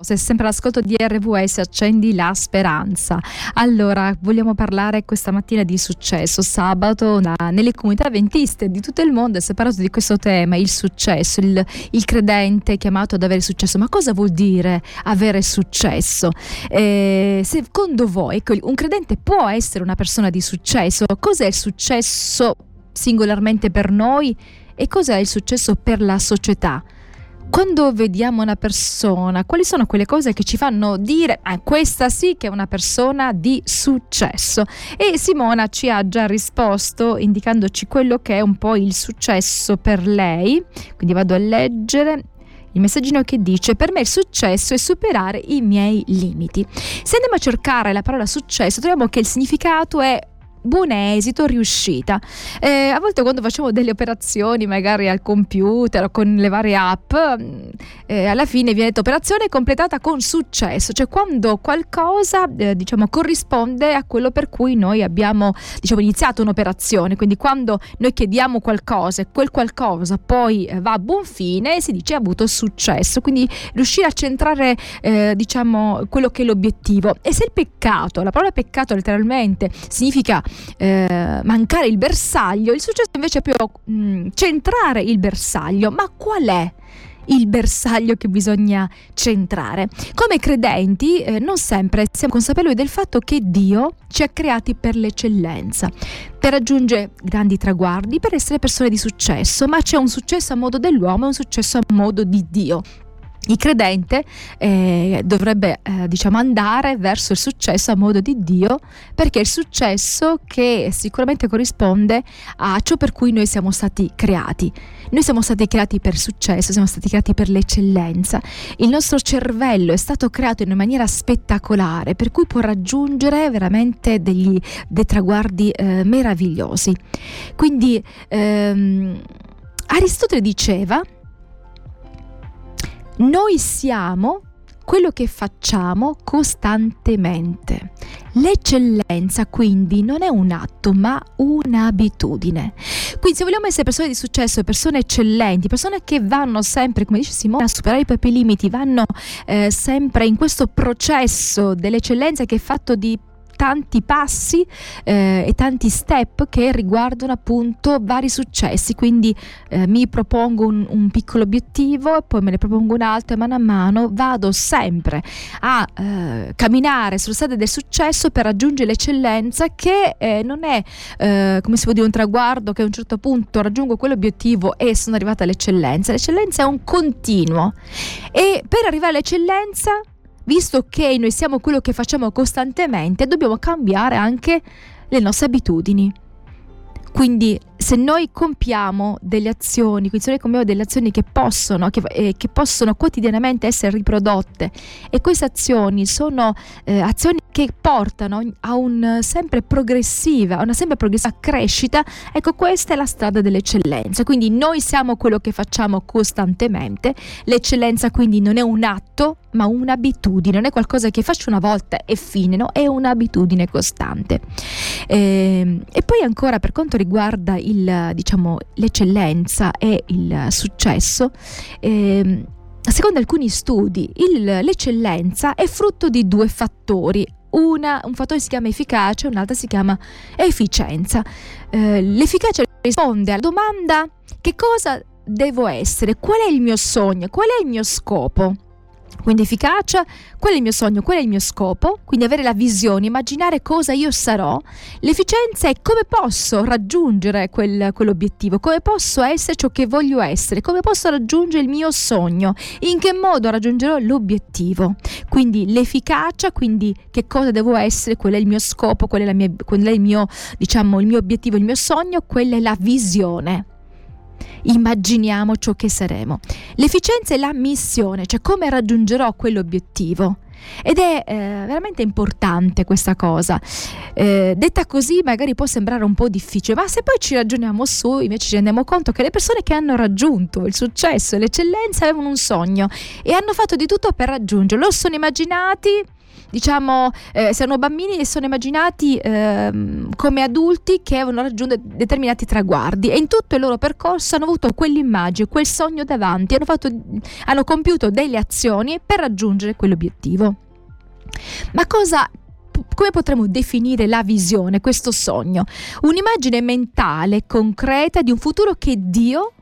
Sei sempre all'ascolto di RVS, accendi la speranza. Allora, vogliamo parlare questa mattina di successo. Sabato na, nelle comunità ventiste di tutto il mondo si è parlato di questo tema, il successo, il, il, credente chiamato ad avere successo. Ma cosa vuol dire avere successo? Eh, secondo voi, ecco, un credente può essere una persona di successo? Cos'è il successo singolarmente per noi e cos'è il successo per la società? Quando vediamo una persona, quali sono quelle cose che ci fanno dire ah, questa sì che è una persona di successo? E Simona ci ha già risposto indicandoci quello che è un po' il successo per lei. Quindi vado a leggere il messaggino che dice per me il successo è superare i miei limiti. Se andiamo a cercare la parola successo troviamo che il significato è buon esito, riuscita. Eh, a volte quando facciamo delle operazioni magari al computer o con le varie app, mm, eh, alla fine viene detto operazione completata con successo, cioè quando qualcosa eh, diciamo corrisponde a quello per cui noi abbiamo diciamo, iniziato un'operazione, quindi quando noi chiediamo qualcosa e quel qualcosa poi eh, va a buon fine si dice ha avuto successo, quindi riuscire a centrare eh, diciamo quello che è l'obiettivo. E se il peccato, la parola peccato letteralmente significa eh, mancare il bersaglio, il successo invece è proprio mh, mm, centrare il bersaglio. Ma qual è? il bersaglio che bisogna centrare. Come credenti eh, non sempre siamo consapevoli del fatto che Dio ci ha creati per l'eccellenza, per raggiungere grandi traguardi, per essere persone di successo, ma c'è un successo a modo dell'uomo e un successo a modo di Dio il credente eh, dovrebbe eh, diciamo andare verso il successo a modo di Dio perché è il successo che sicuramente corrisponde a ciò per cui noi siamo stati creati. Noi siamo stati creati per successo, siamo stati creati per l'eccellenza. Il nostro cervello è stato creato in una maniera spettacolare per cui può raggiungere veramente degli, dei traguardi eh, meravigliosi. Quindi ehm, Aristotele diceva noi siamo quello che facciamo costantemente. L'eccellenza quindi non è un atto ma un'abitudine. Quindi se vogliamo essere persone di successo, persone eccellenti, persone che vanno sempre, come dice Simone, a superare i propri limiti, vanno eh, sempre in questo processo dell'eccellenza che è fatto di tanti passi eh, e tanti step che riguardano appunto vari successi. Quindi eh, mi propongo un, un, piccolo obiettivo e poi me ne propongo un altro e mano a mano vado sempre a eh, camminare sulla strada del successo per raggiungere l'eccellenza che eh, non è eh, come si può dire un traguardo che a un certo punto raggiungo quell'obiettivo e sono arrivata all'eccellenza. L'eccellenza è un continuo e per arrivare all'eccellenza visto che noi siamo quello che facciamo costantemente, dobbiamo cambiare anche le nostre abitudini. Quindi se noi compiamo delle azioni, quindi se noi compiamo delle azioni che possono, che, eh, che possono quotidianamente essere riprodotte e queste azioni sono eh, azioni che portano a un sempre progressiva, una sempre progressiva crescita, ecco questa è la strada dell'eccellenza. Quindi noi siamo quello che facciamo costantemente, l'eccellenza quindi non è un atto ma un'abitudine, non è qualcosa che faccio una volta e fine, no? è un'abitudine costante. E, ehm, e poi ancora per quanto riguarda il, diciamo, l'eccellenza e il successo, eh, secondo alcuni studi il, l'eccellenza è frutto di due fattori. Una, un fattore si chiama efficacia e un altro si chiama efficienza. Eh, l'efficacia risponde alla domanda che cosa devo essere, qual è il mio sogno, qual è il mio scopo. Quindi efficacia, qual è il mio sogno, qual è il mio scopo, quindi avere la visione, immaginare cosa io sarò. L'efficienza è come posso raggiungere quel, quell'obiettivo, come posso essere ciò che voglio essere, come posso raggiungere il mio sogno, in che modo raggiungerò l'obiettivo. Quindi l'efficacia, quindi che cosa devo essere, qual è il mio scopo, qual è, mia, qual è il, mio, diciamo, il mio obiettivo, il mio sogno, quella è la visione immaginiamo ciò che saremo. L'efficienza è la missione, cioè come raggiungerò quell'obiettivo. Ed è eh, veramente importante questa cosa. Eh, detta così magari può sembrare un po' difficile, ma se poi ci ragioniamo su, invece ci rendiamo conto che le persone che hanno raggiunto il successo e l'eccellenza avevano un sogno e hanno fatto di tutto per raggiungerlo. Lo sono immaginati diciamo, eh, erano bambini e sono immaginati eh, come adulti che avevano raggiunto determinati traguardi e in tutto il loro percorso hanno avuto quell'immagine, quel sogno davanti, hanno, fatto, hanno compiuto delle azioni per raggiungere quell'obiettivo. Ma cosa come potremmo definire la visione, questo sogno? Un'immagine mentale concreta di un futuro che Dio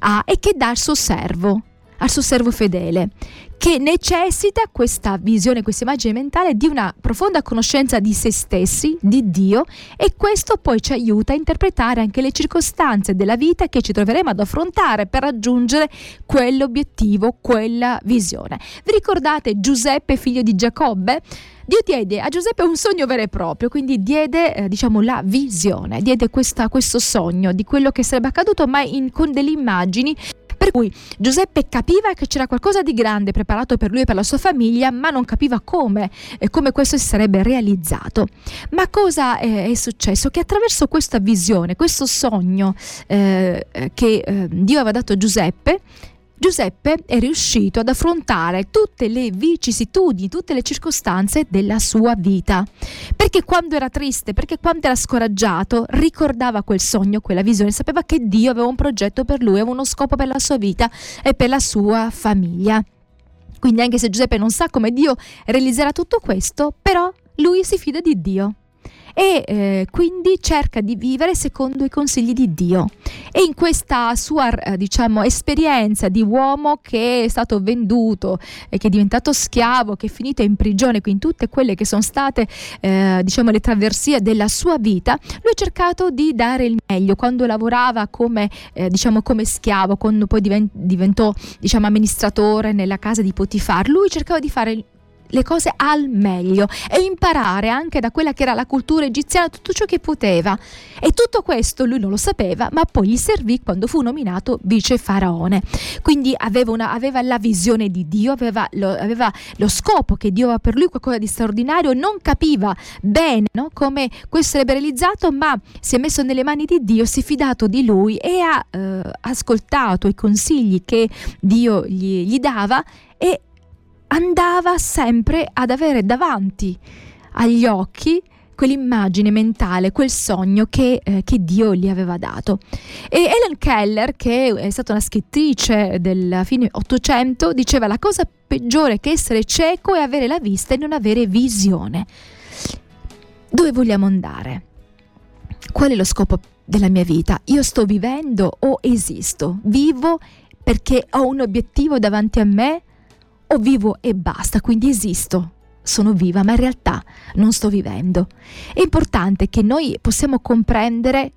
ha e che dà al suo servo, al suo servo fedele, che necessita questa visione, questa immagine mentale di una profonda conoscenza di se stessi, di Dio e questo poi ci aiuta a interpretare anche le circostanze della vita che ci troveremo ad affrontare per raggiungere quell'obiettivo, quella visione. Vi ricordate Giuseppe, figlio di Giacobbe? Dio diede a Giuseppe un sogno vero e proprio, quindi diede eh, diciamo la visione, diede questa, questo sogno di quello che sarebbe accaduto, ma in, con delle immagini per cui Giuseppe capiva che c'era qualcosa di grande preparato per lui e per la sua famiglia, ma non capiva come e come questo si sarebbe realizzato. Ma cosa è, è successo? Che attraverso questa visione, questo sogno eh, che eh, Dio aveva dato a Giuseppe, Giuseppe è riuscito ad affrontare tutte le vicissitudini, tutte le circostanze della sua vita. Perché quando era triste, perché quando era scoraggiato, ricordava quel sogno, quella visione, sapeva che Dio aveva un progetto per lui, aveva uno scopo per la sua vita e per la sua famiglia. Quindi anche se Giuseppe non sa come Dio realizzerà tutto questo, però lui si fida di Dio e eh, quindi cerca di vivere secondo i consigli di Dio. E in questa sua eh, diciamo, esperienza di uomo che è stato venduto e che è diventato schiavo, che è finito in prigione, quindi tutte quelle che sono state eh, diciamo, le traversie della sua vita, lui ha cercato di dare il meglio. Quando lavorava come, eh, diciamo, come schiavo, quando poi diventò diciamo, amministratore nella casa di Potifar, lui cercava di fare le cose al meglio e imparare anche da quella che era la cultura egiziana tutto ciò che poteva. E tutto questo lui non lo sapeva, ma poi gli servì quando fu nominato vice faraone. Quindi aveva, una, aveva la visione di Dio, aveva lo, aveva lo, scopo che Dio aveva per lui, qualcosa di straordinario, non capiva bene no, come questo sarebbe realizzato, ma si è messo nelle mani di Dio, si è fidato di lui e ha eh, ascoltato i consigli che Dio gli, gli dava e andava sempre ad avere davanti agli occhi quell'immagine mentale, quel sogno che, eh, che, Dio gli aveva dato. E Ellen Keller, che è stata una scrittrice del fine Ottocento, diceva la cosa peggiore che essere cieco è avere la vista e non avere visione. Dove vogliamo andare? Qual è lo scopo della mia vita? Io sto vivendo o esisto? Vivo perché ho un obiettivo davanti a me o vivo e basta, quindi esisto. Sono viva, ma in realtà non sto vivendo. È importante che noi possiamo comprendere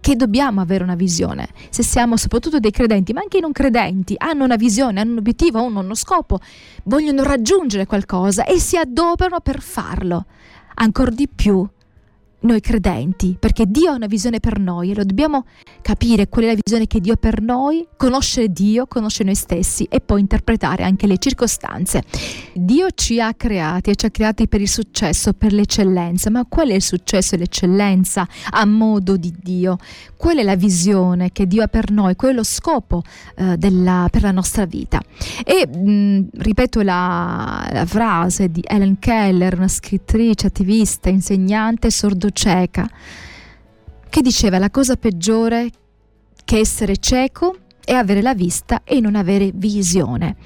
che dobbiamo avere una visione. Se siamo soprattutto dei credenti, ma anche i non credenti, hanno una visione, hanno un obiettivo, hanno uno scopo, vogliono raggiungere qualcosa e si adoperano per farlo. Ancora di più noi credenti, perché Dio ha una visione per noi e lo dobbiamo capire qual è la visione che Dio ha per noi, conoscere Dio, conoscere noi stessi e poi interpretare anche le circostanze. Dio ci ha creati e ci ha creati per il successo, per l'eccellenza, ma qual è il successo e l'eccellenza a modo di Dio? Qual è la visione che Dio ha per noi? Qual è lo scopo eh, della, per la nostra vita? E mh, ripeto la, la frase di Ellen Keller, una scrittrice, attivista, insegnante, sordo cieca, che diceva la cosa peggiore che essere cieco è avere la vista e non avere visione.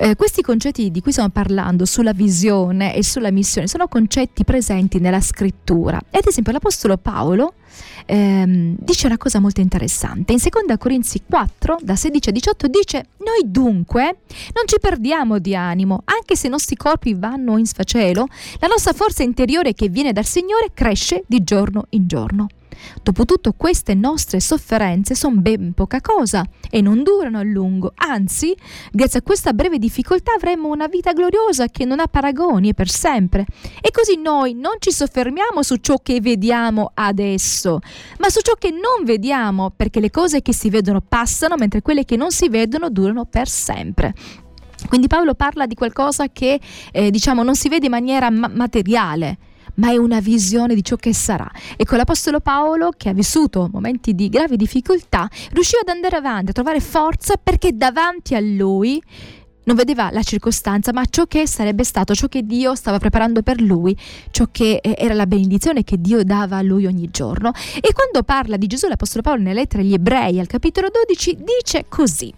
Eh, questi concetti di cui stiamo parlando sulla visione e sulla missione sono concetti presenti nella scrittura. Ad esempio l'Apostolo Paolo ehm, dice una cosa molto interessante. In 2 Corinzi 4, da 16 a 18, dice: Noi dunque non ci perdiamo di animo, anche se i nostri corpi vanno in sfacelo, la nostra forza interiore che viene dal Signore cresce di giorno in giorno. Dopotutto queste nostre sofferenze sono ben poca cosa e non durano a lungo, anzi, grazie a questa breve difficoltà avremo una vita gloriosa che non ha paragoni e per sempre. E così noi non ci soffermiamo su ciò che vediamo adesso, ma su ciò che non vediamo, perché le cose che si vedono passano, mentre quelle che non si vedono durano per sempre. Quindi Paolo parla di qualcosa che eh, diciamo non si vede in maniera ma- materiale, ma è una visione di ciò che sarà. E con l'Apostolo Paolo, che ha vissuto momenti di gravi difficoltà, riusciva ad andare avanti, a trovare forza perché davanti a lui non vedeva la circostanza, ma ciò che sarebbe stato, ciò che Dio stava preparando per lui, ciò che eh, era la benedizione che Dio dava a lui ogni giorno. E quando parla di Gesù, l'Apostolo Paolo nella lettera agli Ebrei al capitolo 12 dice così.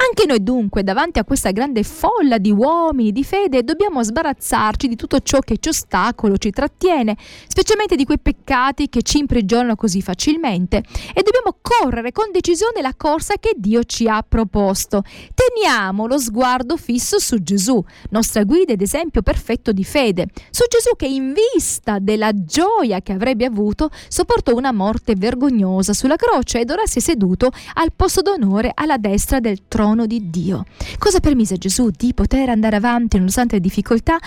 Anche noi dunque, davanti a questa grande folla di uomini di fede, dobbiamo sbarazzarci di tutto ciò che ci ostacola, ci trattiene, specialmente di quei peccati che ci imprigionano così facilmente, e dobbiamo correre con decisione la corsa che Dio ci ha proposto. Teniamo lo sguardo fisso su Gesù, nostra guida ed esempio perfetto di fede, su Gesù che in vista della gioia che avrebbe avuto, sopportò una morte vergognosa sulla croce ed ora si è seduto al posto d'onore alla destra del trono di Dio. Cosa permise Gesù di poter andare avanti nonostante le difficoltà?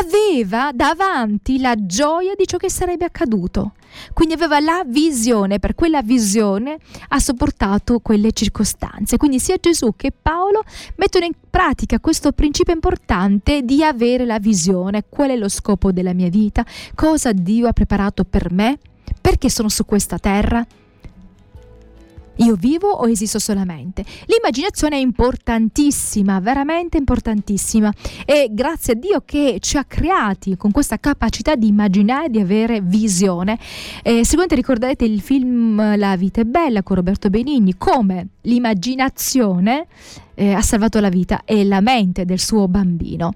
Aveva davanti la gioia di ciò che sarebbe accaduto. Quindi aveva la visione, per quella visione ha sopportato quelle circostanze. Quindi sia Gesù che Paolo mettono in pratica questo principio importante di avere la visione, qual è lo scopo della mia vita, cosa Dio ha preparato per me, perché sono su questa terra, io vivo o esisto solamente? L'immaginazione è importantissima, veramente importantissima e grazie a Dio che ci ha creati con questa capacità di immaginare, di avere visione. Eh, sicuramente ricorderete il film La vita è bella con Roberto Benigni, come l'immaginazione eh, ha salvato la vita e la mente del suo bambino.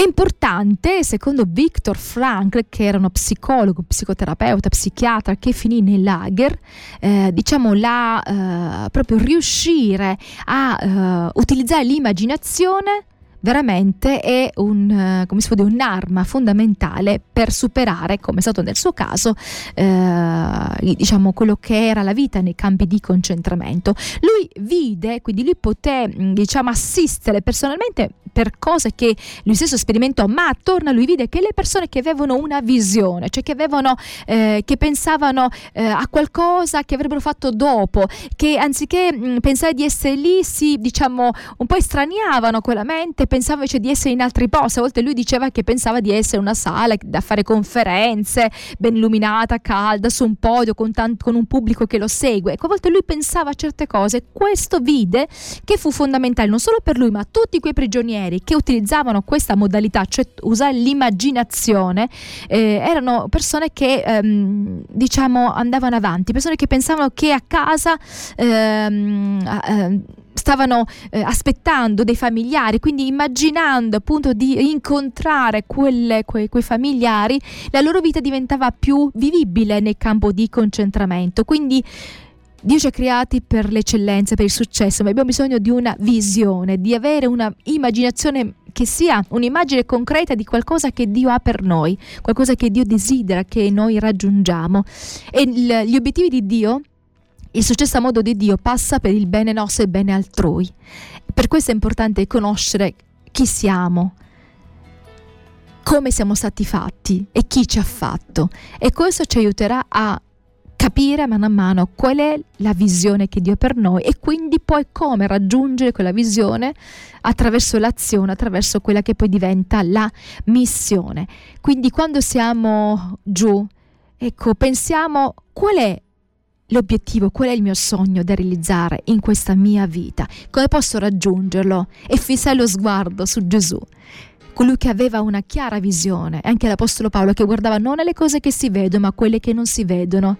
È importante, secondo Viktor Frankl, che era uno psicologo, psicoterapeuta, psichiatra che finì nei lager, eh, diciamo la, eh, proprio riuscire a eh, utilizzare l'immaginazione veramente è un, eh, dire, un'arma fondamentale per superare, come è stato nel suo caso, eh, diciamo quello che era la vita nei campi di concentramento. Lui vide, quindi lui poté diciamo, assistere personalmente per cose che lui stesso sperimentò, ma attorno a lui vide che le persone che avevano una visione, cioè che avevano, eh, che pensavano eh, a qualcosa che avrebbero fatto dopo, che anziché mh, pensare di essere lì, si diciamo un po' estraniavano quella mente pensava invece di essere in altri posti. A volte lui diceva che pensava di essere una sala da fare conferenze, ben illuminata, calda, su un podio con, tanto, con un pubblico che lo segue. Ecco, a volte lui pensava a certe cose. Questo vide che fu fondamentale non solo per lui, ma tutti quei prigionieri che utilizzavano questa modalità, cioè usare l'immaginazione, eh, erano persone che ehm, diciamo andavano avanti, persone che pensavano che a casa ehm, eh, stavano eh, aspettando dei familiari, quindi immaginando appunto di incontrare quelle, que, quei familiari, la loro vita diventava più vivibile nel campo di concentramento. Quindi Dio ci ha creati per l'eccellenza, per il successo, ma abbiamo bisogno di una visione, di avere una immaginazione che sia un'immagine concreta di qualcosa che Dio ha per noi, qualcosa che Dio desidera che noi raggiungiamo. E gli obiettivi di Dio il successo a modo di Dio passa per il bene nostro e il bene altrui. Per questo è importante conoscere chi siamo, come siamo stati fatti e chi ci ha fatto. E questo ci aiuterà a capire mano a mano qual è la visione che Dio ha per noi e quindi poi come raggiungere quella visione attraverso l'azione, attraverso quella che poi diventa la missione. Quindi quando siamo giù, ecco, pensiamo qual è l'obiettivo, qual è il mio sogno da realizzare in questa mia vita, come posso raggiungerlo? E fissare lo sguardo su Gesù, colui che aveva una chiara visione, anche l'Apostolo Paolo che guardava non alle cose che si vedono ma quelle che non si vedono,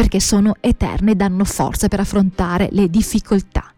perché sono eterne e danno forza per affrontare le difficoltà.